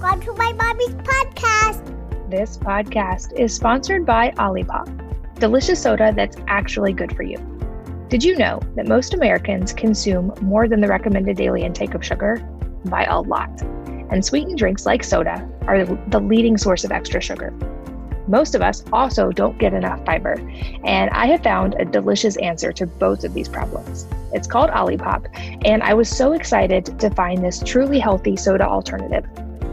Welcome to my mommy's podcast. This podcast is sponsored by Olipop, delicious soda that's actually good for you. Did you know that most Americans consume more than the recommended daily intake of sugar? By a lot. And sweetened drinks like soda are the leading source of extra sugar. Most of us also don't get enough fiber, and I have found a delicious answer to both of these problems. It's called Olipop, and I was so excited to find this truly healthy soda alternative.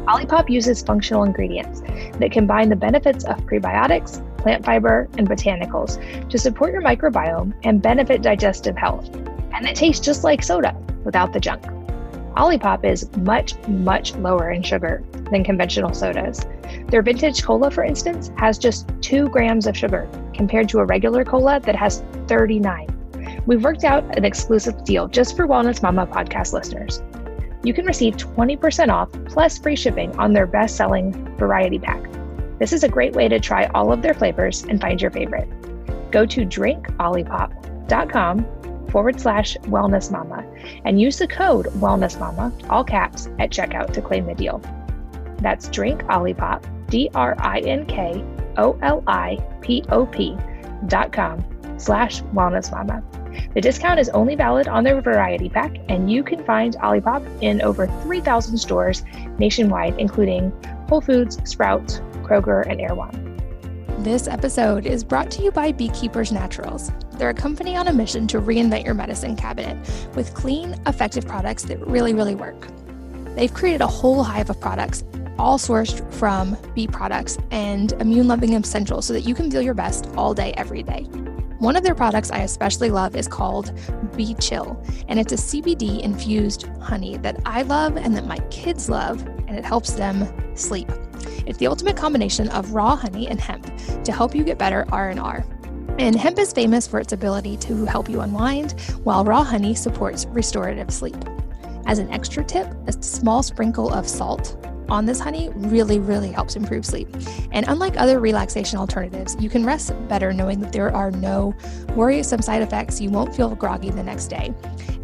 Olipop uses functional ingredients that combine the benefits of prebiotics, plant fiber, and botanicals to support your microbiome and benefit digestive health. And it tastes just like soda without the junk. Olipop is much, much lower in sugar than conventional sodas. Their vintage cola, for instance, has just 2 grams of sugar compared to a regular cola that has 39. We've worked out an exclusive deal just for Wellness Mama podcast listeners. You can receive 20% off plus free shipping on their best selling variety pack. This is a great way to try all of their flavors and find your favorite. Go to drinkolipop.com forward slash wellness mama and use the code wellness mama, all caps, at checkout to claim the deal. That's drink Olipop, D R I N K O L I P O P dot com slash wellness mama. The discount is only valid on their variety pack, and you can find Olipop in over 3,000 stores nationwide, including Whole Foods, Sprouts, Kroger, and Erewhon. This episode is brought to you by Beekeepers Naturals. They're a company on a mission to reinvent your medicine cabinet with clean, effective products that really, really work. They've created a whole hive of products, all sourced from bee products and immune loving essentials so that you can feel your best all day, every day. One of their products I especially love is called Bee Chill, and it's a CBD infused honey that I love and that my kids love, and it helps them sleep. It's the ultimate combination of raw honey and hemp to help you get better R&R. And hemp is famous for its ability to help you unwind, while raw honey supports restorative sleep. As an extra tip, a small sprinkle of salt on this honey really, really helps improve sleep. And unlike other relaxation alternatives, you can rest better knowing that there are no worrisome side effects. You won't feel groggy the next day.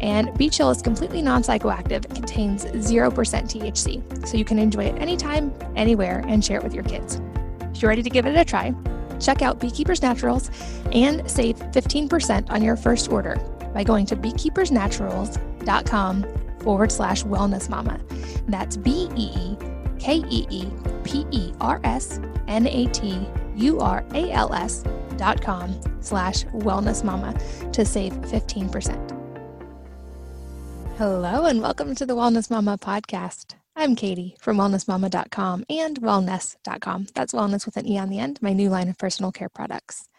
And Bee Chill is completely non psychoactive, contains 0% THC, so you can enjoy it anytime, anywhere, and share it with your kids. If you're ready to give it a try, Check out Beekeepers Naturals and save 15% on your first order by going to beekeepersnaturals.com forward slash wellness mama. That's B E E K E E P E R S N A T U R A L S dot com slash wellness mama to save 15%. Hello and welcome to the Wellness Mama podcast. I'm Katie from wellnessmama.com and wellnesse.com. That's wellness with an E on the end, my new line of personal care products.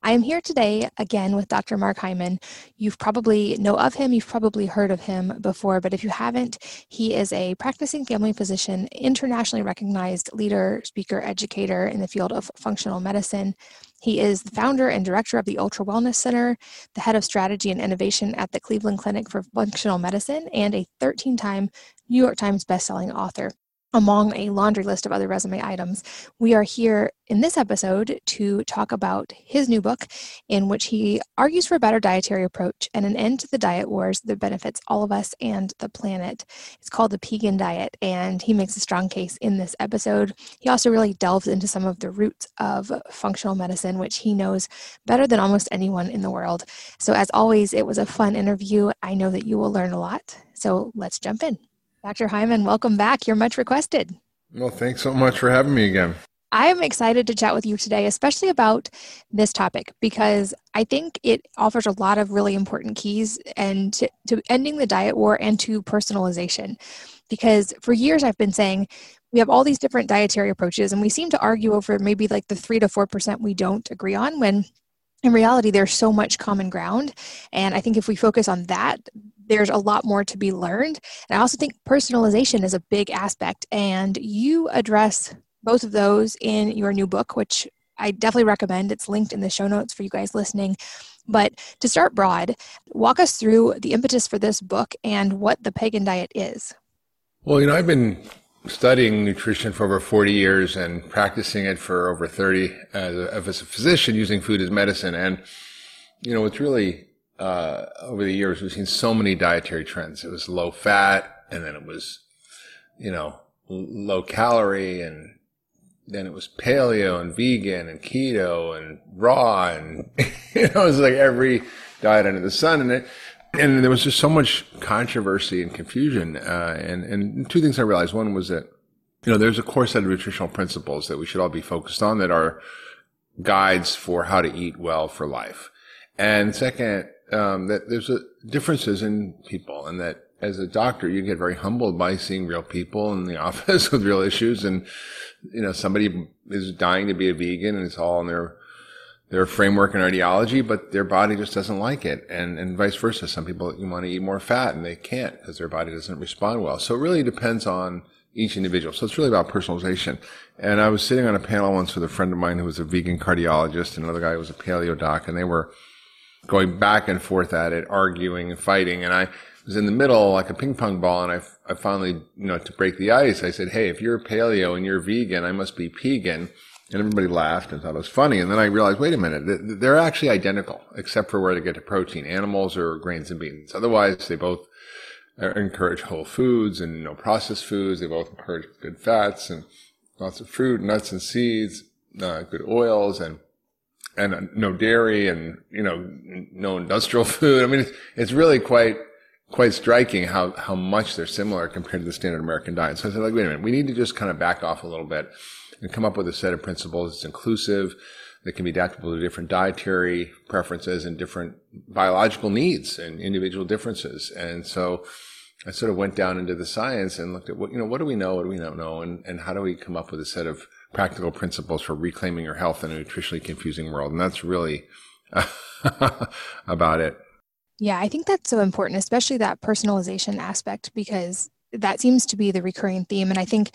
I am here today again with Dr. Mark Hyman. You've probably know of him, you've probably heard of him before, but if you haven't, he is a practicing family physician, internationally recognized leader, speaker, educator in the field of functional medicine. He is the founder and director of the Ultra Wellness Center, the head of strategy and innovation at the Cleveland Clinic for Functional Medicine, and a 13 time New York Times bestselling author among a laundry list of other resume items. We are here in this episode to talk about his new book, in which he argues for a better dietary approach and an end to the diet wars that benefits all of us and the planet. It's called the Pegan Diet, and he makes a strong case in this episode. He also really delves into some of the roots of functional medicine, which he knows better than almost anyone in the world. So, as always, it was a fun interview. I know that you will learn a lot. So, let's jump in. Dr. Hyman, welcome back. You're much requested. Well, thanks so much for having me again. I am excited to chat with you today, especially about this topic, because I think it offers a lot of really important keys and to, to, ending the diet war and to personalization. Because for years I've been saying we have all these different dietary approaches, and we seem to argue over maybe like the three to four percent we don't agree on when in reality there's so much common ground and i think if we focus on that there's a lot more to be learned. And I also think personalization is a big aspect, and you address both of those in your new book, which I definitely recommend. It's linked in the show notes for you guys listening. But to start broad, walk us through the impetus for this book and what the pegan diet is. Well, you know, I've been studying nutrition for over 40 years and practicing it for over 30 as a, as a physician using food as medicine. And, you know, it's really uh, over the years, we've seen so many dietary trends. It was low fat, and then it was, you know, low calorie and then it was paleo and vegan and keto and raw and you know it was like every diet under the sun and it and there was just so much controversy and confusion uh, and and two things I realized one was that you know there's a core set of nutritional principles that we should all be focused on that are guides for how to eat well for life and second um, that there's a, differences in people and that as a doctor, you get very humbled by seeing real people in the office with real issues. And, you know, somebody is dying to be a vegan and it's all in their, their framework and ideology, but their body just doesn't like it. And, and vice versa. Some people you want to eat more fat and they can't because their body doesn't respond well. So it really depends on each individual. So it's really about personalization. And I was sitting on a panel once with a friend of mine who was a vegan cardiologist and another guy who was a paleo doc and they were going back and forth at it, arguing and fighting. And I, was in the middle like a ping pong ball and I, I finally, you know, to break the ice, I said, Hey, if you're paleo and you're vegan, I must be pegan. And everybody laughed and thought it was funny. And then I realized, wait a minute, they're actually identical, except for where they get to protein, animals or grains and beans. Otherwise, they both encourage whole foods and no processed foods. They both encourage good fats and lots of fruit, nuts and seeds, uh, good oils and and uh, no dairy and you know no industrial food. I mean, it's, it's really quite quite striking how, how much they're similar compared to the standard American diet. So I said, like, wait a minute, we need to just kind of back off a little bit and come up with a set of principles that's inclusive, that can be adaptable to different dietary preferences and different biological needs and individual differences. And so I sort of went down into the science and looked at what, you know, what do we know? What do we not know? And, and how do we come up with a set of practical principles for reclaiming your health in a nutritionally confusing world? And that's really about it. Yeah, I think that's so important, especially that personalization aspect, because that seems to be the recurring theme. And I think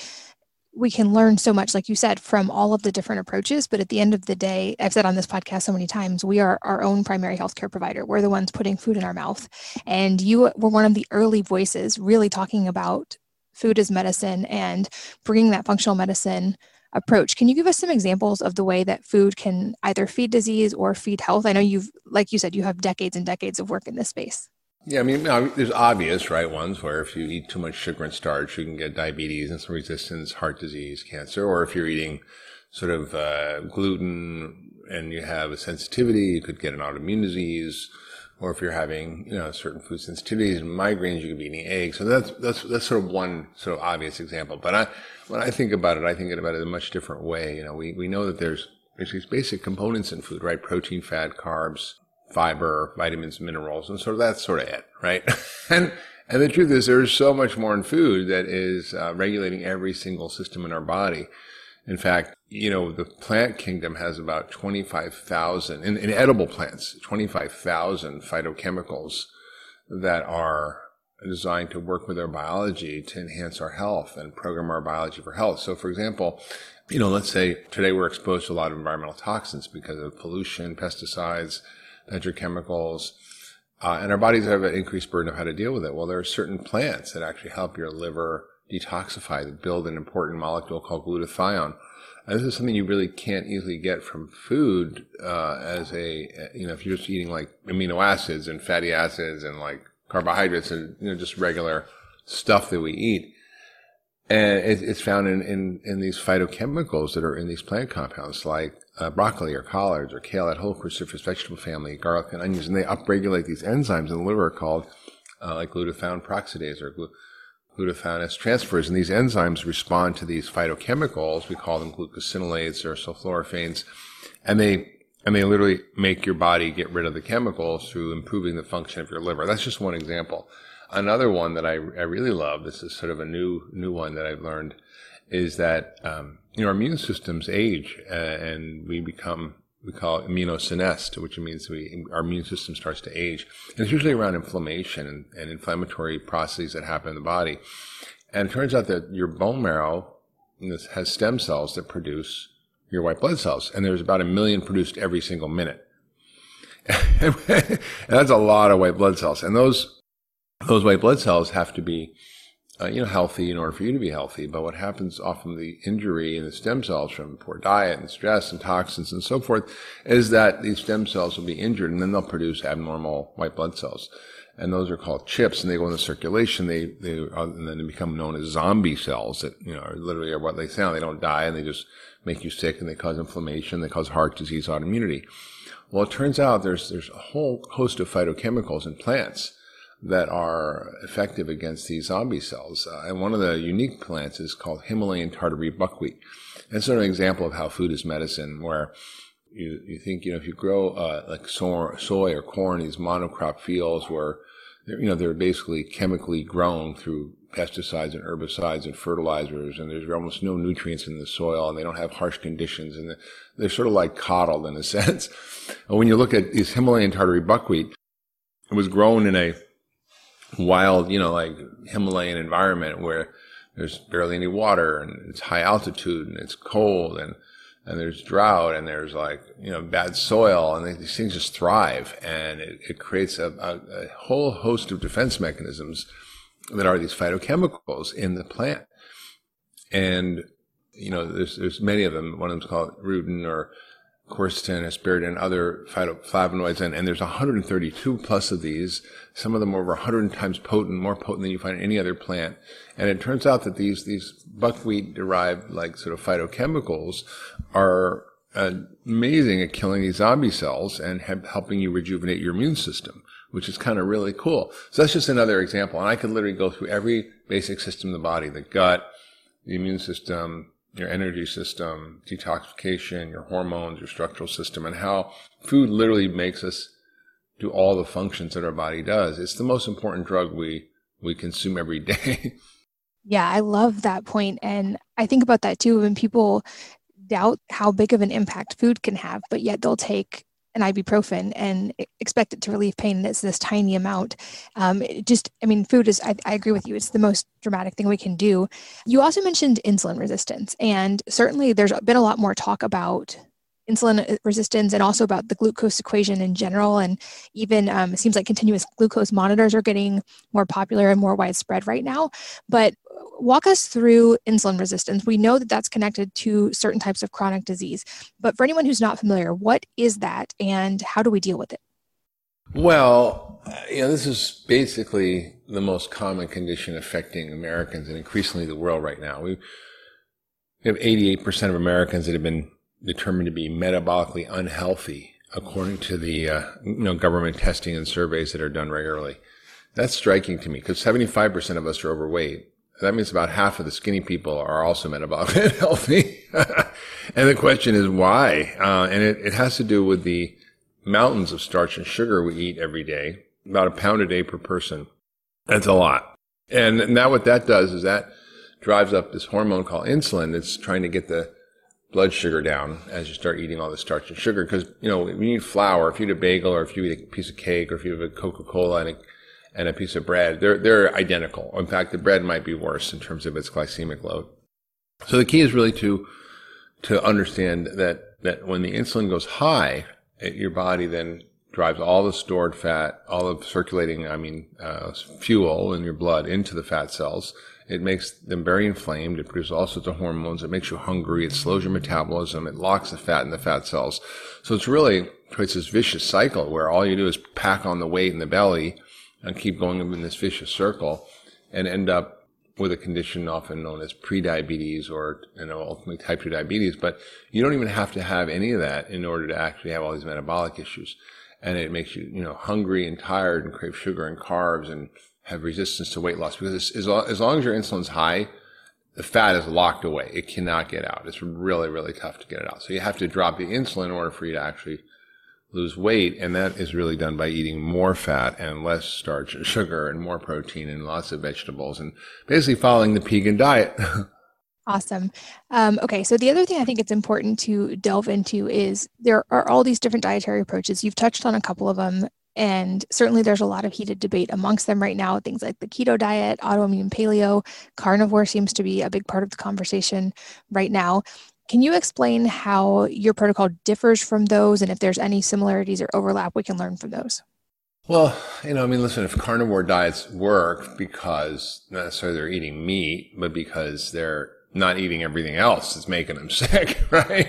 we can learn so much, like you said, from all of the different approaches. But at the end of the day, I've said on this podcast so many times, we are our own primary healthcare provider. We're the ones putting food in our mouth. And you were one of the early voices really talking about food as medicine and bringing that functional medicine approach. Can you give us some examples of the way that food can either feed disease or feed health? I know you've, like you said, you have decades and decades of work in this space. Yeah, I mean, there's obvious, right, ones where if you eat too much sugar and starch, you can get diabetes, insulin resistance, heart disease, cancer. Or if you're eating sort of uh, gluten and you have a sensitivity, you could get an autoimmune disease. Or if you're having, you know, certain food sensitivities and migraines, you could be eating eggs. So that's, that's, that's sort of one sort of obvious example. But I, when I think about it, I think about it in a much different way. You know, we, we know that there's these basic components in food, right? Protein, fat, carbs, fiber, vitamins, minerals, and sort of that's sort of it, right? and and the truth is, there's so much more in food that is uh, regulating every single system in our body. In fact, you know, the plant kingdom has about 25,000, in, in edible plants, 25,000 phytochemicals that are designed to work with our biology to enhance our health and program our biology for health. So, for example, you know, let's say today we're exposed to a lot of environmental toxins because of pollution, pesticides, petrochemicals, uh, and our bodies have an increased burden of how to deal with it. Well, there are certain plants that actually help your liver detoxify, that build an important molecule called glutathione. And this is something you really can't easily get from food uh, as a, you know, if you're just eating like amino acids and fatty acids and like carbohydrates and you know just regular stuff that we eat. And it, it's found in, in, in these phytochemicals that are in these plant compounds, like uh, broccoli or collards or kale, that whole cruciferous vegetable family, garlic and onions, and they upregulate these enzymes in the liver called uh, like glutathione peroxidase or glu- glutathione transferase. And these enzymes respond to these phytochemicals. We call them glucosinolates or sulforaphanes, and they and they literally make your body get rid of the chemicals through improving the function of your liver. That's just one example. Another one that I, I really love, this is sort of a new, new one that I've learned, is that, um, you know, our immune systems age uh, and we become, we call it immunosenesced, which means we, our immune system starts to age. And it's usually around inflammation and, and inflammatory processes that happen in the body. And it turns out that your bone marrow has stem cells that produce your white blood cells. And there's about a million produced every single minute. and that's a lot of white blood cells. And those, those white blood cells have to be, uh, you know, healthy in order for you to be healthy. But what happens often the injury in the stem cells from poor diet and stress and toxins and so forth is that these stem cells will be injured and then they'll produce abnormal white blood cells. and those are called chips, and they go into circulation. They they uh, and then they become known as zombie cells that you know are literally are what they sound. They don't die, and they just make you sick, and they cause inflammation. They cause heart disease, autoimmunity. Well, it turns out there's there's a whole host of phytochemicals in plants that are effective against these zombie cells. Uh, and one of the unique plants is called Himalayan tartary buckwheat. And sort of an example of how food is medicine, where you, you think, you know, if you grow uh, like soy, soy or corn, these monocrop fields where, you know, they're basically chemically grown through pesticides and herbicides and fertilizers, and there's almost no nutrients in the soil, and they don't have harsh conditions, and they're sort of like coddled in a sense. And when you look at these Himalayan tartary buckwheat, it was grown in a wild, you know, like Himalayan environment where there's barely any water and it's high altitude and it's cold and, and there's drought and there's like, you know, bad soil and these things just thrive and it, it creates a, a, a, whole host of defense mechanisms that are these phytochemicals in the plant. And, you know, there's, there's many of them. One of them's called rutin or quercetin, asparagine, other phytoflavonoids, and, and there's 132 plus of these. Some of them over 100 times potent, more potent than you find in any other plant. And it turns out that these these buckwheat derived like sort of phytochemicals are amazing at killing these zombie cells and helping you rejuvenate your immune system, which is kind of really cool. So that's just another example. And I could literally go through every basic system in the body, the gut, the immune system, your energy system, detoxification, your hormones, your structural system, and how food literally makes us do all the functions that our body does. It's the most important drug we we consume every day. yeah, I love that point and I think about that too when people doubt how big of an impact food can have, but yet they'll take an ibuprofen and expect it to relieve pain. It's this tiny amount. Um, just, I mean, food is, I, I, agree with you, it's the most dramatic thing we can do. You also mentioned insulin resistance, and certainly there's been a lot more talk about insulin resistance and also about the glucose equation in general. And even um, it seems like continuous glucose monitors are getting more popular and more widespread right now. But walk us through insulin resistance. We know that that's connected to certain types of chronic disease. But for anyone who's not familiar, what is that and how do we deal with it? Well, you know, this is basically the most common condition affecting Americans and increasingly the world right now. We have 88% of Americans that have been determined to be metabolically unhealthy, according to the uh, you know government testing and surveys that are done regularly. That's striking to me because 75% of us are overweight. That means about half of the skinny people are also metabolically unhealthy. and the question is why? Uh, and it, it has to do with the mountains of starch and sugar we eat every day, about a pound a day per person. That's a lot. And now what that does is that drives up this hormone called insulin that's trying to get the blood sugar down as you start eating all the starch and sugar. Because, you know, you eat flour, if you eat a bagel or if you eat a piece of cake or if you have a Coca-Cola and a, and a piece of bread, they're, they're identical. In fact, the bread might be worse in terms of its glycemic load. So the key is really to, to understand that, that when the insulin goes high, it, your body then drives all the stored fat, all of circulating, I mean, uh, fuel in your blood into the fat cells it makes them very inflamed. It produces all sorts of hormones. It makes you hungry. It slows your metabolism. It locks the fat in the fat cells. So it's really creates this vicious cycle where all you do is pack on the weight in the belly and keep going in this vicious circle and end up with a condition often known as prediabetes or you know, ultimately type 2 diabetes. But you don't even have to have any of that in order to actually have all these metabolic issues. And it makes you, you know, hungry and tired and crave sugar and carbs and have resistance to weight loss because as, as long as your insulin's high, the fat is locked away. It cannot get out. It's really, really tough to get it out. So you have to drop the insulin in order for you to actually lose weight. And that is really done by eating more fat and less starch and sugar and more protein and lots of vegetables and basically following the Pegan diet. Awesome. Um, okay, so the other thing I think it's important to delve into is there are all these different dietary approaches. You've touched on a couple of them and certainly there's a lot of heated debate amongst them right now. Things like the keto diet, autoimmune paleo, carnivore seems to be a big part of the conversation right now. Can you explain how your protocol differs from those and if there's any similarities or overlap we can learn from those? Well, you know, I mean, listen, if carnivore diets work because not necessarily they're eating meat, but because they're not eating everything else that's making them sick, right?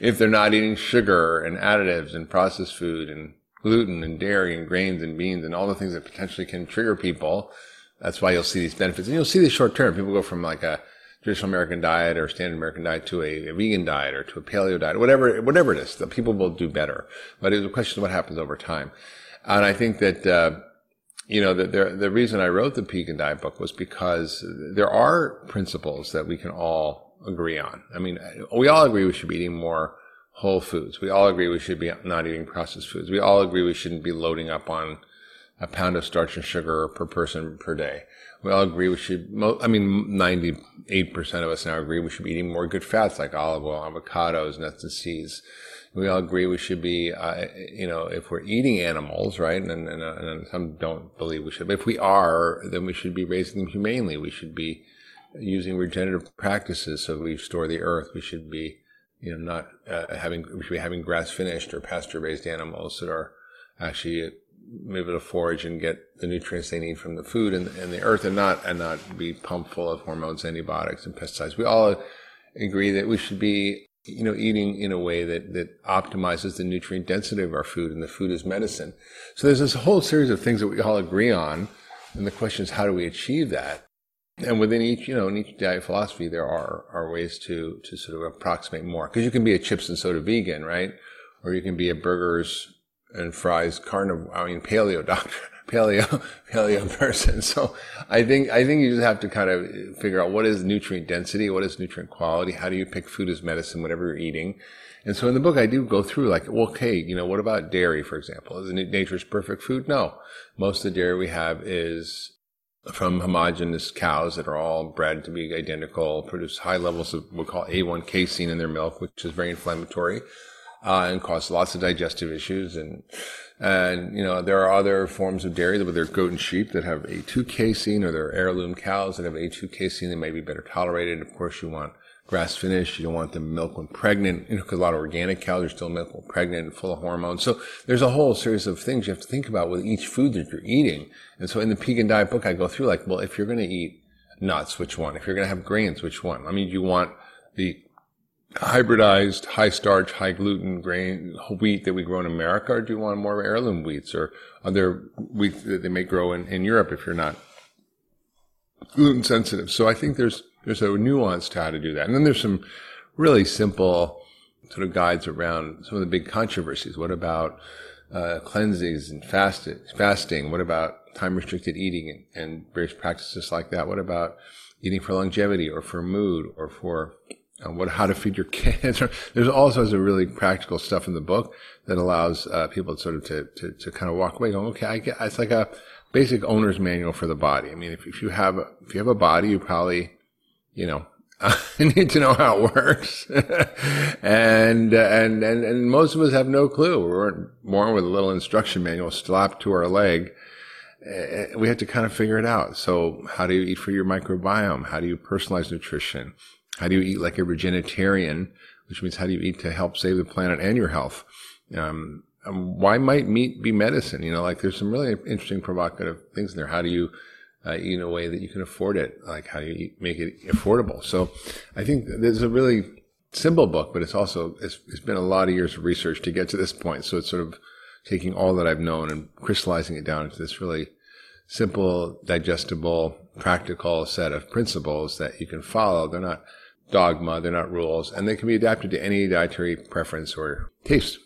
if they're not eating sugar and additives and processed food and gluten and dairy and grains and beans and all the things that potentially can trigger people. That's why you'll see these benefits. And you'll see this short term. People go from like a traditional American diet or standard American diet to a, a, vegan diet or to a paleo diet, whatever, whatever it is, the people will do better. But it's a question of what happens over time. And I think that, uh, you know, the, the, the reason I wrote the Pegan Diet book was because there are principles that we can all agree on. I mean, we all agree we should be eating more whole foods. We all agree we should be not eating processed foods. We all agree we shouldn't be loading up on a pound of starch and sugar per person per day. We all agree we should, I mean, 98% of us now agree we should be eating more good fats like olive oil, avocados, nuts and seeds. We all agree we should be, uh, you know, if we're eating animals, right? And, and, and, some don't believe we should, but if we are, then we should be raising them humanely. We should be using regenerative practices so we store the earth. We should be, you know, not uh, having, we should be having grass finished or pasture raised animals that are actually able to forage and get the nutrients they need from the food and, and the earth and not and not be pumped full of hormones, antibiotics, and pesticides. We all agree that we should be you know, eating in a way that, that optimizes the nutrient density of our food and the food is medicine. So there's this whole series of things that we all agree on. And the question is, how do we achieve that? And within each, you know, in each diet philosophy, there are, are ways to, to sort of approximate more. Cause you can be a chips and soda vegan, right? Or you can be a burgers and fries carnivore, I mean, paleo doctor, paleo, paleo person. So I think, I think you just have to kind of figure out what is nutrient density, what is nutrient quality, how do you pick food as medicine, whatever you're eating. And so in the book, I do go through like, well, okay, you know, what about dairy, for example? Is nature's perfect food? No. Most of the dairy we have is from homogenous cows that are all bred to be identical, produce high levels of what we call A1 casein in their milk, which is very inflammatory uh, and cause lots of digestive issues. And, and, you know, there are other forms of dairy, that whether goat and sheep that have A2 casein or there are heirloom cows that have A2 casein that may be better tolerated. Of course, you want grass finished. You don't want them milk when pregnant, you know, because a lot of organic cows are still milk when pregnant and full of hormones. So there's a whole series of things you have to think about with each food that you're eating. And so in the Pegan Diet book, I go through like, well, if you're going to eat nuts, which one? If you're going to have grains, which one? I mean, you want the hybridized, high starch, high gluten grain wheat that we grow in America, or do you want more heirloom wheats or other wheat that they may grow in, in Europe if you're not gluten sensitive? So I think there's there's a nuance to how to do that, and then there's some really simple sort of guides around some of the big controversies. What about uh, cleansings and fasting? Fasting. What about time restricted eating and, and various practices like that? What about eating for longevity or for mood or for uh, what how to feed your kids. There's all sorts of really practical stuff in the book that allows uh, people sort of to, to, to kind of walk away going, okay, I get, it's like a basic owner's manual for the body. I mean, if, if you have if you have a body, you probably, you know, I need to know how it works. and, and, and, and most of us have no clue. We weren't born with a little instruction manual slapped to our leg. Uh, we have to kind of figure it out. So how do you eat for your microbiome? How do you personalize nutrition? How do you eat like a regenetarian, which means how do you eat to help save the planet and your health? Um, um, why might meat be medicine? You know, like there's some really interesting provocative things in there. How do you uh, in a way that you can afford it? Like how you make it affordable? So I think there's a really simple book, but it's also, it's, it's been a lot of years of research to get to this point. So it's sort of taking all that I've known and crystallizing it down into this really simple, digestible, practical set of principles that you can follow. They're not dogma, they're not rules, and they can be adapted to any dietary preference or taste.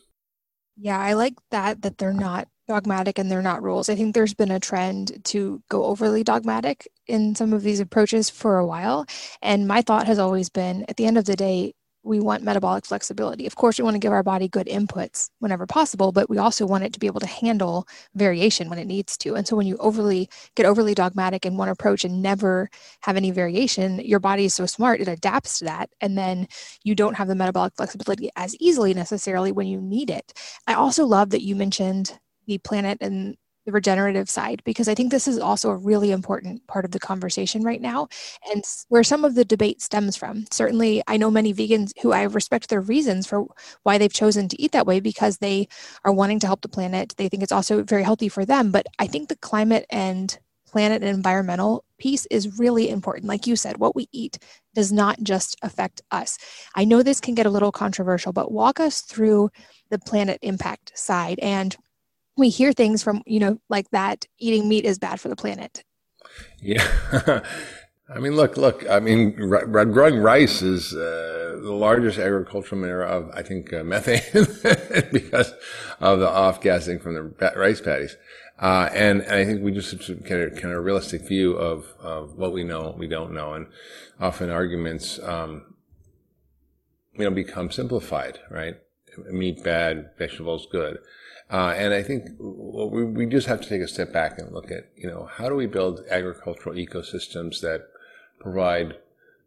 Yeah, I like that that they're not dogmatic and they're not rules. I think there's been a trend to go overly dogmatic in some of these approaches for a while, and my thought has always been at the end of the day, we want metabolic flexibility. Of course, we want to give our body good inputs whenever possible, but we also want it to be able to handle variation when it needs to. And so when you overly get overly dogmatic in one approach and never have any variation, your body is so smart, it adapts to that. And then you don't have the metabolic flexibility as easily necessarily when you need it. I also love that you mentioned the planet and the regenerative side because I think this is also a really important part of the conversation right now and where some of the debate stems from. Certainly, I know many vegans who I respect their reasons for why they've chosen to eat that way because they are wanting to help the planet. They think it's also very healthy for them. But I think the climate and planet and environmental piece is really important. Like you said, what we eat does not just affect us. I know this can get a little controversial, but walk us through the planet impact side and we hear things from, you know, like that eating meat is bad for the planet. Yeah. I mean, look, look. I mean, r- growing rice is uh, the largest agricultural emitter of, I think, uh, methane because of the off gassing from the rice paddies. Uh, and, and, I think we just get a kind of realistic view of, of what we know, what we don't know, and often arguments, um, you know, become simplified, right? Meat bad, vegetables good. Uh, and I think we, we just have to take a step back and look at, you know, how do we build agricultural ecosystems that provide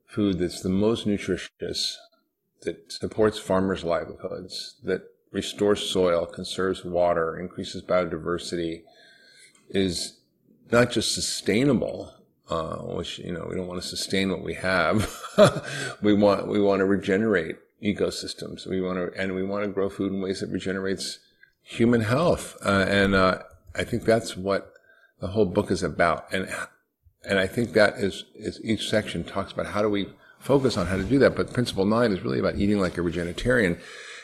food that's the most nutritious, that supports farmers' livelihoods, that restores soil, conserves water, increases biodiversity, is not just sustainable, uh, which you know we don't want to sustain what we have. we want we want to regenerate ecosystems. We want to and we want to grow food in ways that regenerates human health. Uh, and uh, I think that's what the whole book is about. And and I think that is, is each section talks about how do we focus on how to do that. But principle nine is really about eating like a regenetarian.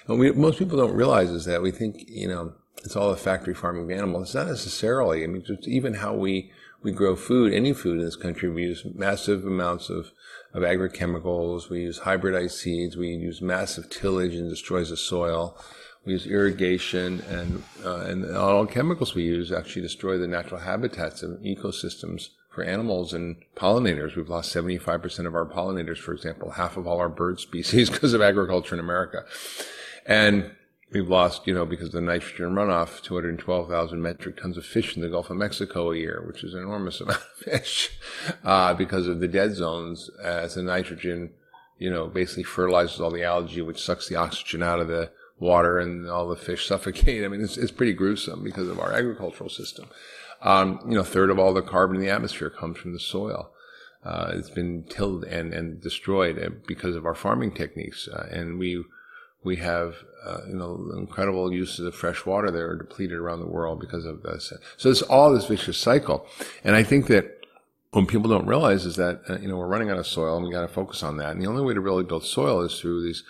And we, most people don't realize is that we think, you know, it's all a factory farming of animals. It's not necessarily. I mean, just even how we, we grow food, any food in this country, we use massive amounts of, of agrochemicals. We use hybridized seeds. We use massive tillage and destroys the soil. We use irrigation and, uh, and all chemicals we use actually destroy the natural habitats and ecosystems for animals and pollinators. We've lost 75% of our pollinators, for example, half of all our bird species because of agriculture in America. And we've lost, you know, because of the nitrogen runoff, 212,000 metric tons of fish in the Gulf of Mexico a year, which is an enormous amount of fish, uh, because of the dead zones as the nitrogen, you know, basically fertilizes all the algae, which sucks the oxygen out of the water and all the fish suffocate. I mean, it's, it's pretty gruesome because of our agricultural system. Um, you know, a third of all the carbon in the atmosphere comes from the soil. Uh, it's been tilled and, and destroyed uh, because of our farming techniques. Uh, and we, we have, uh, you know, incredible uses of fresh water that are depleted around the world because of this. So it's all this vicious cycle. And I think that what people don't realize is that, uh, you know, we're running out of soil and we got to focus on that. And the only way to really build soil is through these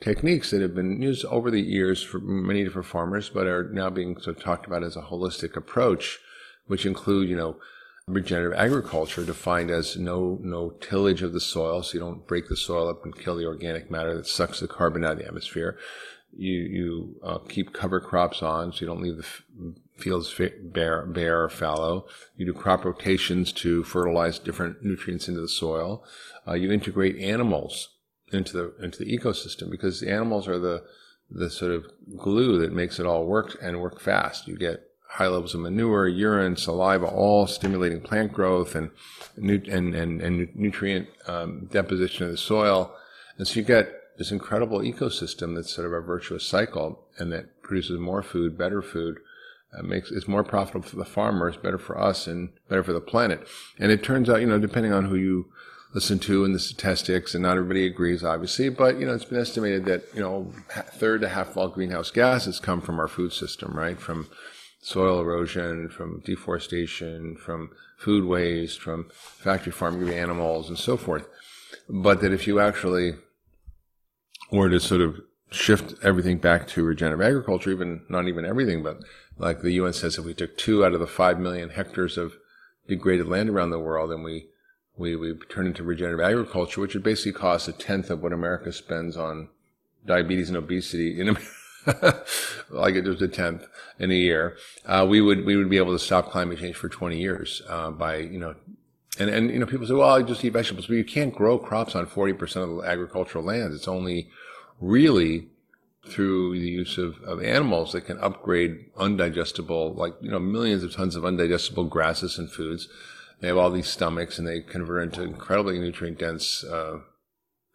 techniques that have been used over the years for many different farmers, but are now being sort of talked about as a holistic approach which include, you know, regenerative agriculture defined as no no tillage of the soil, so you don't break the soil up and kill the organic matter that sucks the carbon out of the atmosphere. You you uh, keep cover crops on, so you don't leave the f- fields bare bare or fallow. You do crop rotations to fertilize different nutrients into the soil. Uh, you integrate animals into the into the ecosystem because the animals are the the sort of glue that makes it all work and work fast. You get high levels of manure, urine, saliva, all stimulating plant growth and and and, and nutrient um, deposition of the soil. And so you get this incredible ecosystem that's sort of a virtuous cycle and that produces more food, better food, uh, makes it's more profitable for the farmers, better for us, and better for the planet. And it turns out, you know, depending on who you listen to and the statistics, and not everybody agrees, obviously, but you know, it's been estimated that you know, third to half of all greenhouse gases come from our food system, right? From soil erosion, from deforestation, from food waste, from factory farming of animals, and so forth. But that if you actually were to sort of shift everything back to regenerative agriculture, even not even everything, but like the UN says, if we took two out of the five million hectares of degraded land around the world and we we, we turn into regenerative agriculture, which would basically cost a tenth of what America spends on diabetes and obesity in like it was a tenth in a year, uh, we would we would be able to stop climate change for 20 years uh, by you know, and and you know people say, well, I just eat vegetables, but you can't grow crops on 40 percent of the agricultural lands. It's only really through the use of, of animals that can upgrade undigestible, like you know, millions of tons of undigestible grasses and foods. They have all these stomachs, and they convert into incredibly nutrient dense. Uh,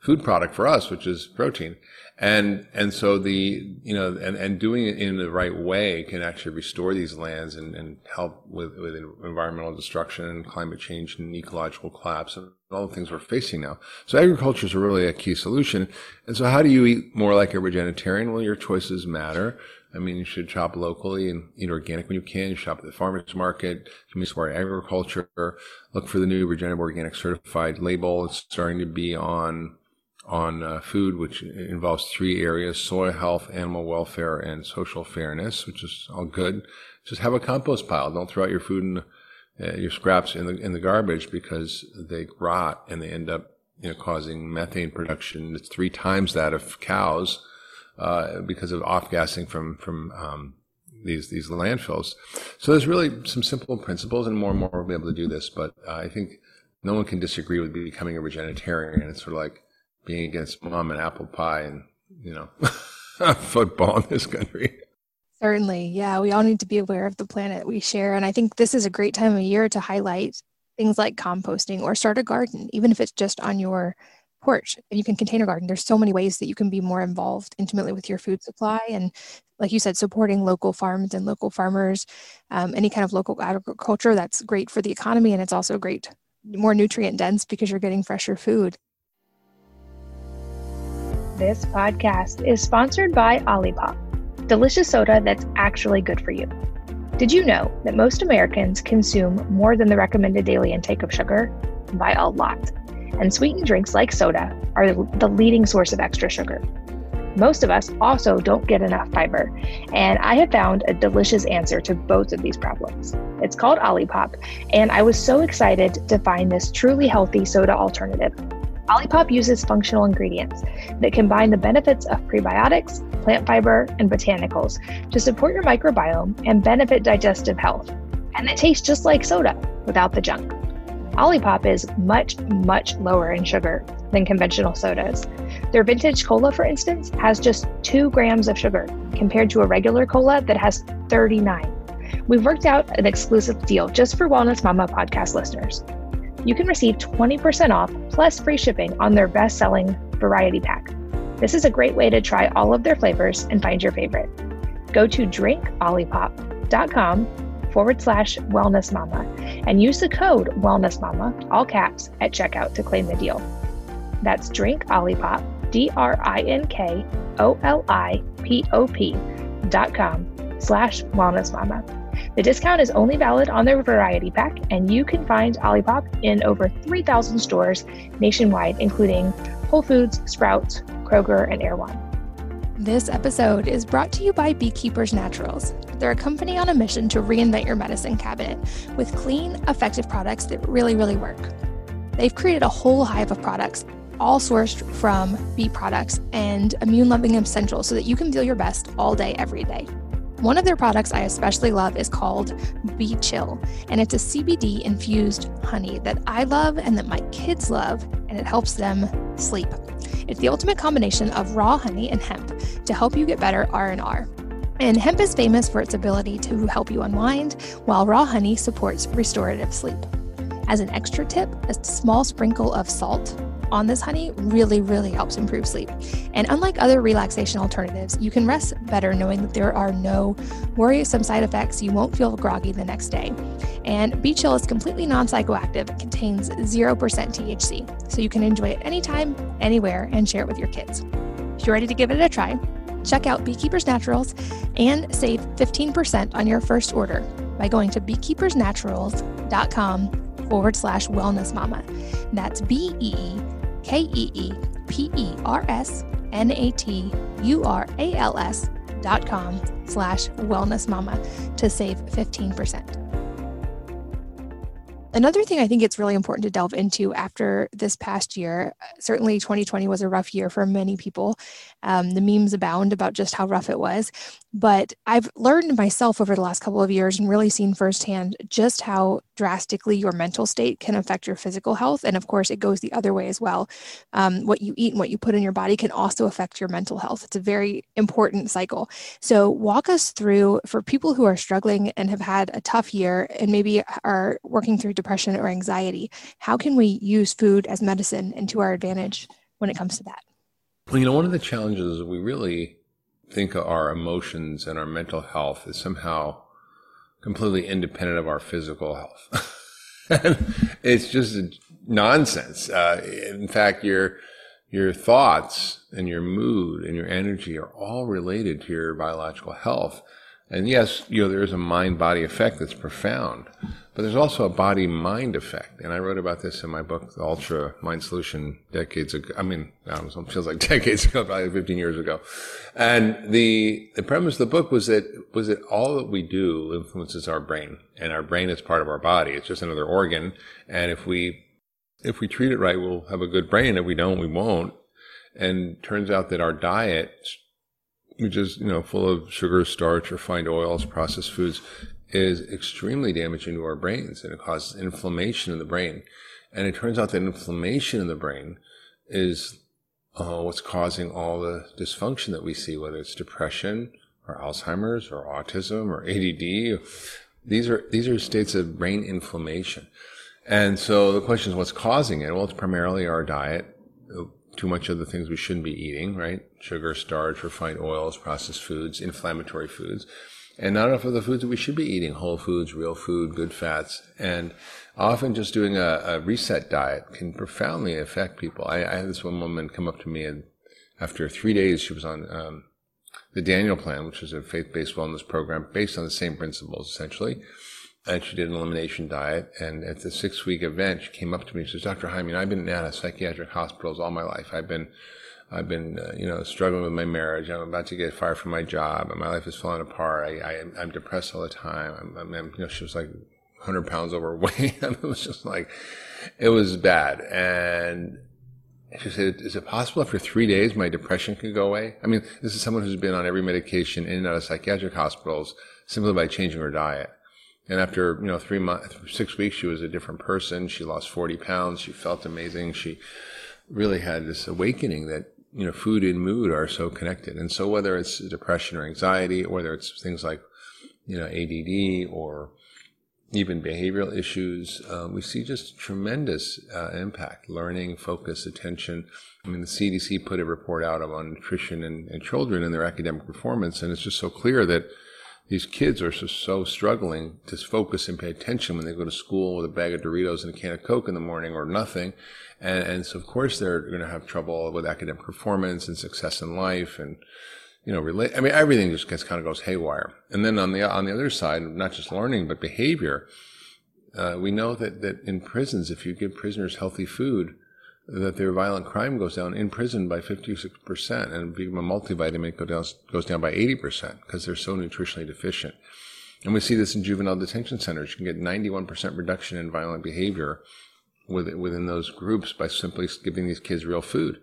food product for us, which is protein. And, and so the, you know, and, and doing it in the right way can actually restore these lands and, and help with, with environmental destruction and climate change and ecological collapse and all the things we're facing now. So agriculture is really a key solution. And so how do you eat more like a regenetarian? Well, your choices matter. I mean, you should shop locally and eat organic when you can. You shop at the farmer's market, community smart agriculture. Look for the new regenerative organic certified label. It's starting to be on on uh, food, which involves three areas: soil health, animal welfare, and social fairness, which is all good. Just have a compost pile. Don't throw out your food and uh, your scraps in the in the garbage because they rot and they end up you know causing methane production. It's three times that of cows uh, because of off gassing from from um, these these landfills. So there's really some simple principles, and more and more we'll be able to do this. But uh, I think no one can disagree with becoming a regenetarian. It's sort of like being against mom and apple pie and you know football in this country. Certainly, yeah. We all need to be aware of the planet we share, and I think this is a great time of year to highlight things like composting or start a garden, even if it's just on your porch and you can container garden. There's so many ways that you can be more involved intimately with your food supply. And like you said, supporting local farms and local farmers, um, any kind of local agriculture, that's great for the economy. And it's also great, more nutrient dense because you're getting fresher food. This podcast is sponsored by Olipop, delicious soda that's actually good for you. Did you know that most Americans consume more than the recommended daily intake of sugar? By a lot and sweetened drinks like soda are the leading source of extra sugar. Most of us also don't get enough fiber, and I have found a delicious answer to both of these problems. It's called Olipop, and I was so excited to find this truly healthy soda alternative. Olipop uses functional ingredients that combine the benefits of prebiotics, plant fiber, and botanicals to support your microbiome and benefit digestive health. And it tastes just like soda without the junk. Olipop is much, much lower in sugar than conventional sodas. Their vintage cola, for instance, has just 2 grams of sugar compared to a regular cola that has 39. We've worked out an exclusive deal just for Wellness Mama podcast listeners. You can receive 20% off plus free shipping on their best selling variety pack. This is a great way to try all of their flavors and find your favorite. Go to drinkolipop.com forward slash wellness mama and use the code wellness mama, all caps, at checkout to claim the deal. That's drink Olipop, D R I N K O L I P O P dot slash wellness mama. The discount is only valid on their variety pack, and you can find Olipop in over 3,000 stores nationwide, including Whole Foods, Sprouts, Kroger, and Erewhon. This episode is brought to you by Beekeepers Naturals. They're a company on a mission to reinvent your medicine cabinet with clean, effective products that really, really work. They've created a whole hive of products, all sourced from bee products and immune loving essentials so that you can feel your best all day, every day. One of their products I especially love is called Bee Chill, and it's a CBD infused honey that I love and that my kids love, and it helps them sleep. It's the ultimate combination of raw honey and hemp to help you get better R&R. And hemp is famous for its ability to help you unwind, while raw honey supports restorative sleep. As an extra tip, a small sprinkle of salt on this honey really, really helps improve sleep. And unlike other relaxation alternatives, you can rest better knowing that there are no worrisome side effects. You won't feel groggy the next day. And Bee Chill is completely non psychoactive, it contains 0% THC, so you can enjoy it anytime, anywhere, and share it with your kids. If you're ready to give it a try, check out Beekeepers Naturals and save 15% on your first order by going to beekeepersnaturals.com forward slash wellness mama. That's B E E K E E P E R S N A T U R A L S dot com slash wellness mama to save 15%. Another thing I think it's really important to delve into after this past year, certainly 2020 was a rough year for many people. Um, the memes abound about just how rough it was. But I've learned myself over the last couple of years and really seen firsthand just how drastically your mental state can affect your physical health. And of course, it goes the other way as well. Um, what you eat and what you put in your body can also affect your mental health. It's a very important cycle. So, walk us through for people who are struggling and have had a tough year and maybe are working through depression or anxiety. How can we use food as medicine and to our advantage when it comes to that? Well, you know, one of the challenges we really think our emotions and our mental health is somehow completely independent of our physical health. it's just nonsense. Uh, in fact, your your thoughts and your mood and your energy are all related to your biological health. And yes, you know, there is a mind body effect that's profound, but there's also a body mind effect. And I wrote about this in my book, The Ultra Mind Solution, decades ago. I mean, it feels like decades ago, probably 15 years ago. And the, the premise of the book was that, was that all that we do influences our brain and our brain is part of our body. It's just another organ. And if we, if we treat it right, we'll have a good brain. If we don't, we won't. And turns out that our diet which is, you know, full of sugar, starch, refined oils, processed foods, is extremely damaging to our brains and it causes inflammation in the brain. And it turns out that inflammation in the brain is uh, what's causing all the dysfunction that we see, whether it's depression or Alzheimer's or autism or ADD. These are, these are states of brain inflammation. And so the question is what's causing it? Well, it's primarily our diet too much of the things we shouldn't be eating, right? Sugar, starch, refined oils, processed foods, inflammatory foods, and not enough of the foods that we should be eating, whole foods, real food, good fats. And often just doing a, a reset diet can profoundly affect people. I, I, had this one woman come up to me and after three days, she was on, um, the Daniel Plan, which is a faith-based wellness program based on the same principles, essentially and she did an elimination diet. And at the six week event, she came up to me and says, Dr. Hyman, I've been out of psychiatric hospitals all my life. I've been, I've been, uh, you know, struggling with my marriage. I'm about to get fired from my job and my life is falling apart. I, I am depressed all the time. I'm, I'm, you know, she was like 100 pounds overweight. it was just like, it was bad. And she said, is it possible after three days my depression can go away? I mean, this is someone who's been on every medication in and out of psychiatric hospitals simply by changing her diet. And after, you know, three months, six weeks, she was a different person. She lost 40 pounds. She felt amazing. She really had this awakening that, you know, food and mood are so connected. And so whether it's depression or anxiety, or whether it's things like, you know, ADD or even behavioral issues, um, we see just tremendous uh, impact, learning, focus, attention. I mean, the CDC put a report out on nutrition and, and children and their academic performance. And it's just so clear that these kids are so, so struggling to focus and pay attention when they go to school with a bag of Doritos and a can of Coke in the morning or nothing. And, and so of course they're going to have trouble with academic performance and success in life and, you know, relate. I mean, everything just gets kind of goes haywire. And then on the, on the other side, not just learning, but behavior, uh, we know that, that in prisons, if you give prisoners healthy food, that their violent crime goes down in prison by 56% and being a multivitamin goes down by 80% because they're so nutritionally deficient. And we see this in juvenile detention centers. You can get 91% reduction in violent behavior within those groups by simply giving these kids real food.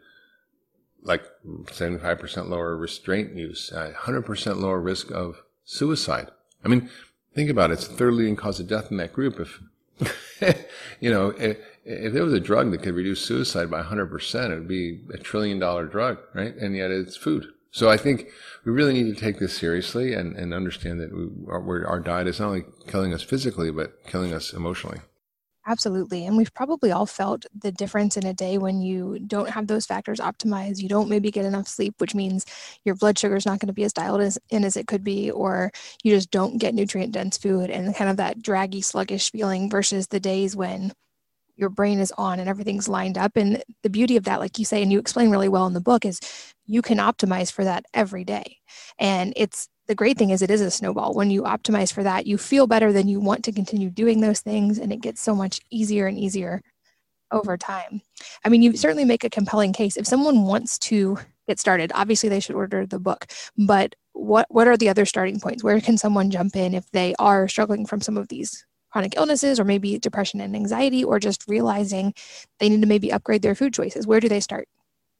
Like 75% lower restraint use, uh, 100% lower risk of suicide. I mean, think about it. It's the third leading cause of death in that group. If, you know, eh, if there was a drug that could reduce suicide by 100%, it would be a trillion dollar drug, right? And yet it's food. So I think we really need to take this seriously and, and understand that we, our, our diet is not only killing us physically, but killing us emotionally. Absolutely. And we've probably all felt the difference in a day when you don't have those factors optimized. You don't maybe get enough sleep, which means your blood sugar is not going to be as dialed as, in as it could be, or you just don't get nutrient dense food and kind of that draggy, sluggish feeling versus the days when your brain is on and everything's lined up. And the beauty of that, like you say, and you explain really well in the book, is you can optimize for that every day. And it's the great thing is it is a snowball. When you optimize for that, you feel better, than you want to continue doing those things, and it gets so much easier and easier over time. I mean, you certainly make a compelling case. If someone wants to get started, obviously they should order the book. But what what are the other starting points? Where can someone jump in if they are struggling from some of these chronic illnesses or maybe depression and anxiety or just realizing they need to maybe upgrade their food choices? Where do they start?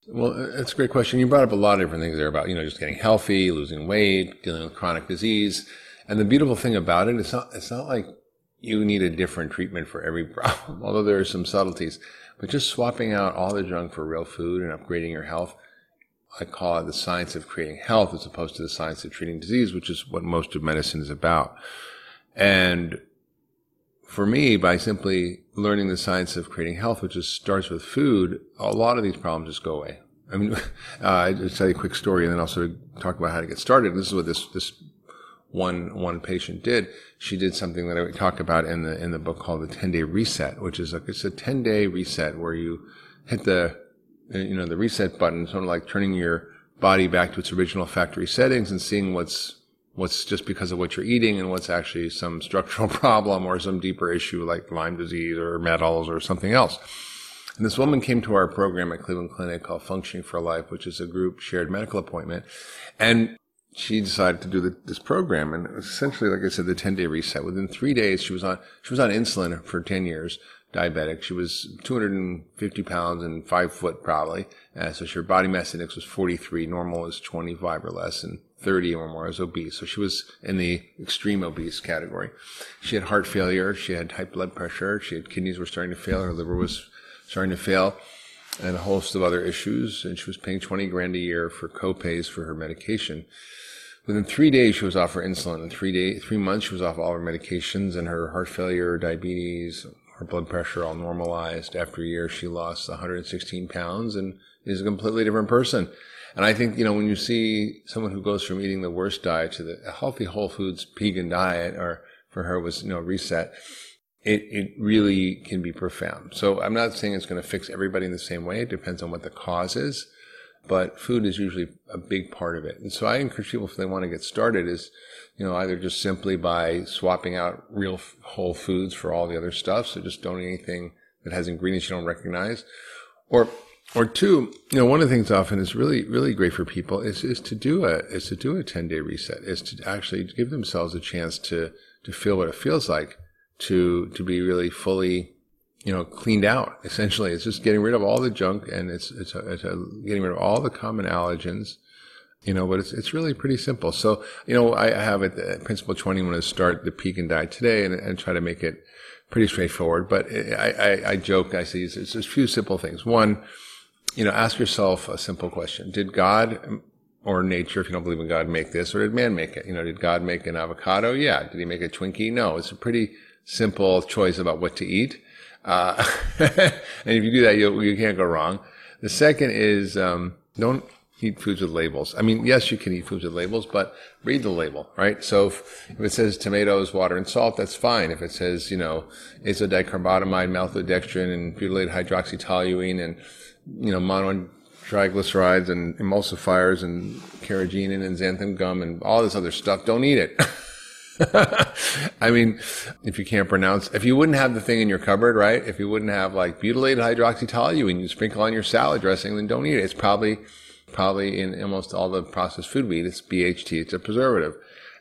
Well, uh, that's a great question. You brought up a lot of different things there about, you know, just getting healthy, losing weight, dealing with chronic disease. And the beautiful thing about it, it's not, it's not like you need a different treatment for every problem, although there are some subtleties, but just swapping out all the junk for real food and upgrading your health. I call it the science of creating health as opposed to the science of treating disease, which is what most of medicine is about. And for me, by simply learning the science of creating health, which just starts with food, a lot of these problems just go away. I mean, uh, I just tell you a quick story and then I'll sort of talk about how to get started. This is what this, this one, one patient did. She did something that I would talk about in the, in the book called the 10 day reset, which is like, it's a 10 day reset where you hit the, you know, the reset button, sort of like turning your body back to its original factory settings and seeing what's what's just because of what you're eating and what's actually some structural problem or some deeper issue like Lyme disease or metals or something else. And this woman came to our program at Cleveland Clinic called Functioning for Life, which is a group shared medical appointment. And she decided to do the, this program. And essentially, like I said, the 10 day reset. Within three days, she was on, she was on insulin for 10 years, diabetic. She was 250 pounds and five foot probably. Uh, so her body mass index was 43. Normal is 25 or less and 30 or more is obese. So she was in the extreme obese category. She had heart failure. She had high blood pressure. She had kidneys were starting to fail. Her liver was starting to fail and a host of other issues. And she was paying 20 grand a year for copays for her medication. Within three days, she was off her insulin. In three day, three months, she was off all her medications and her heart failure, diabetes, her blood pressure all normalized. After a year, she lost 116 pounds and is a completely different person. And I think, you know, when you see someone who goes from eating the worst diet to the healthy whole foods vegan diet, or for her was, you know, reset, it, it really can be profound. So I'm not saying it's going to fix everybody in the same way. It depends on what the cause is, but food is usually a big part of it. And so I encourage people if they want to get started is, you know, either just simply by swapping out real whole foods for all the other stuff. So just don't eat anything that has ingredients you don't recognize or or two, you know, one of the things often is really, really great for people is, is to do a, is to do a 10 day reset, is to actually give themselves a chance to, to feel what it feels like to, to be really fully, you know, cleaned out. Essentially, it's just getting rid of all the junk and it's, it's, a, it's a getting rid of all the common allergens, you know, but it's, it's really pretty simple. So, you know, I have at uh, Principle 20 when I start the Pegan diet today and, and try to make it pretty straightforward. But uh, I, I, I joke, I see it's, it's a few simple things. One, you know, ask yourself a simple question. Did God or nature, if you don't believe in God, make this, or did man make it? You know, did God make an avocado? Yeah. Did he make a Twinkie? No. It's a pretty simple choice about what to eat. Uh, and if you do that, you, you can't go wrong. The second is, um, don't eat foods with labels. I mean, yes, you can eat foods with labels, but read the label, right? So if, if, it says tomatoes, water, and salt, that's fine. If it says, you know, azodicarbonamide, maltodextrin, and butylated hydroxytoluene, and you know, mono triglycerides and emulsifiers and carrageenan and xanthan gum and all this other stuff. Don't eat it. I mean, if you can't pronounce, if you wouldn't have the thing in your cupboard, right? If you wouldn't have like butylated hydroxytoluene you sprinkle on your salad dressing, then don't eat it. It's probably, probably in almost all the processed food we eat, it's BHT. It's a preservative.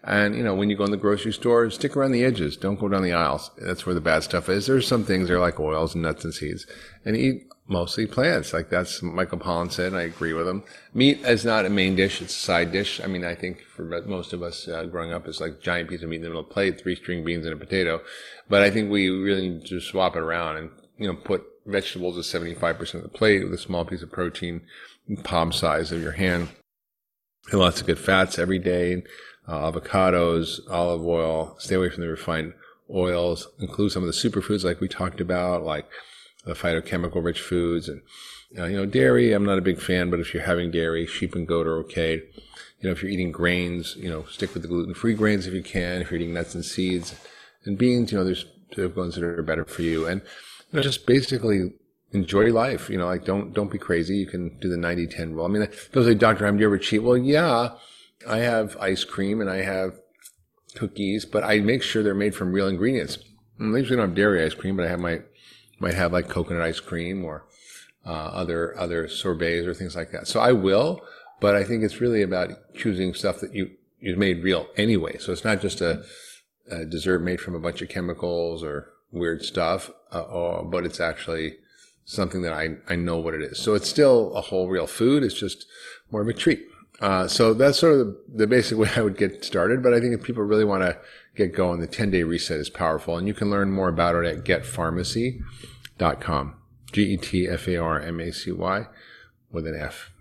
And, you know, when you go in the grocery store, stick around the edges. Don't go down the aisles. That's where the bad stuff is. There's some things that are like oils and nuts and seeds. And eat mostly plants. Like that's Michael Pollan said, and I agree with him. Meat is not a main dish; it's a side dish. I mean, I think for most of us uh, growing up, it's like giant piece of meat in the middle of a plate, three string beans and a potato. But I think we really need to swap it around and you know put vegetables at seventy five percent of the plate with a small piece of protein, palm size of your hand, and lots of good fats every day. Uh, avocados, olive oil. Stay away from the refined oils. Include some of the superfoods like we talked about, like the phytochemical rich foods and uh, you know dairy i'm not a big fan but if you're having dairy sheep and goat are okay you know if you're eating grains you know stick with the gluten-free grains if you can if you're eating nuts and seeds and beans you know there's ones that are better for you and you know just basically enjoy life you know like don't don't be crazy you can do the 90-10 rule i mean people say dr Hyman, do you ever cheat well yeah i have ice cream and i have cookies but i make sure they're made from real ingredients I usually don't have dairy ice cream but i have my might have like coconut ice cream or uh, other other sorbets or things like that. So I will, but I think it's really about choosing stuff that you you made real anyway. So it's not just a, a dessert made from a bunch of chemicals or weird stuff, uh, or, but it's actually something that I, I know what it is. So it's still a whole real food. It's just more of a treat. Uh, so that's sort of the, the, basic way I would get started. But I think if people really want to get going, the 10 day reset is powerful and you can learn more about it at getfarmacy.com. G E T F A R M A C Y with an F.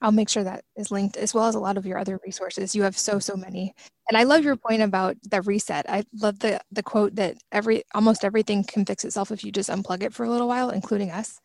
I'll make sure that is linked as well as a lot of your other resources. You have so so many. And I love your point about the reset. I love the the quote that every almost everything can fix itself if you just unplug it for a little while, including us.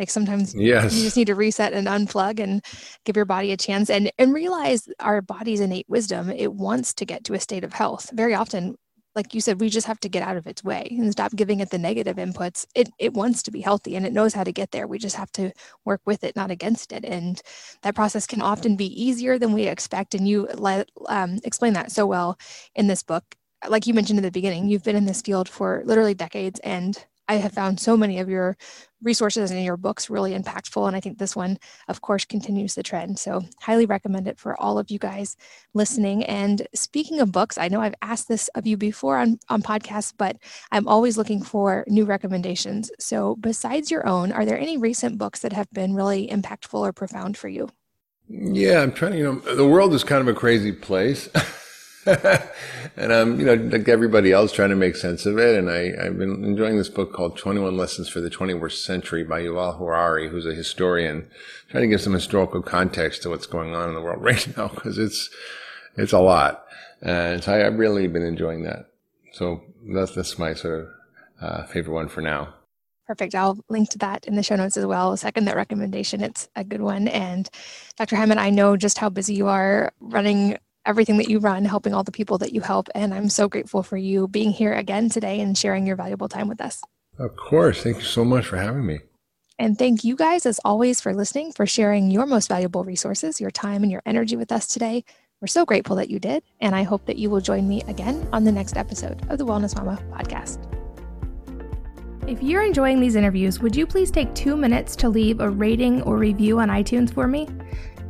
Like sometimes yes. you just need to reset and unplug and give your body a chance and and realize our body's innate wisdom. It wants to get to a state of health. Very often like you said, we just have to get out of its way and stop giving it the negative inputs. It it wants to be healthy and it knows how to get there. We just have to work with it, not against it. And that process can often be easier than we expect. And you let um, explain that so well in this book. Like you mentioned in the beginning, you've been in this field for literally decades, and I have found so many of your resources and your books really impactful. And I think this one, of course, continues the trend. So, highly recommend it for all of you guys listening. And speaking of books, I know I've asked this of you before on, on podcasts, but I'm always looking for new recommendations. So, besides your own, are there any recent books that have been really impactful or profound for you? Yeah, I'm trying, you know, the world is kind of a crazy place. and I'm, you know, like everybody else, trying to make sense of it. And I, I've been enjoying this book called 21 Lessons for the 21st Century by Yuval Harari, who's a historian, trying to give some historical context to what's going on in the world right now, because it's, it's a lot. And so I, have really been enjoying that. So that's, that's my sort of uh, favorite one for now. Perfect. I'll link to that in the show notes as well. Second that recommendation. It's a good one. And Dr. Hyman, I know just how busy you are running everything that you run, helping all the people that you help. And I'm so grateful for you being here again today and sharing your valuable time with us. Of course. Thank you so much for having me. And thank you guys, as always, for listening, for sharing your most valuable resources, your time, and your energy with us today. We're so grateful that you did. And I hope that you will join me again on the next episode of the Wellness Mama podcast. If you're enjoying these interviews, would you please take two minutes to leave a rating or review on iTunes for me?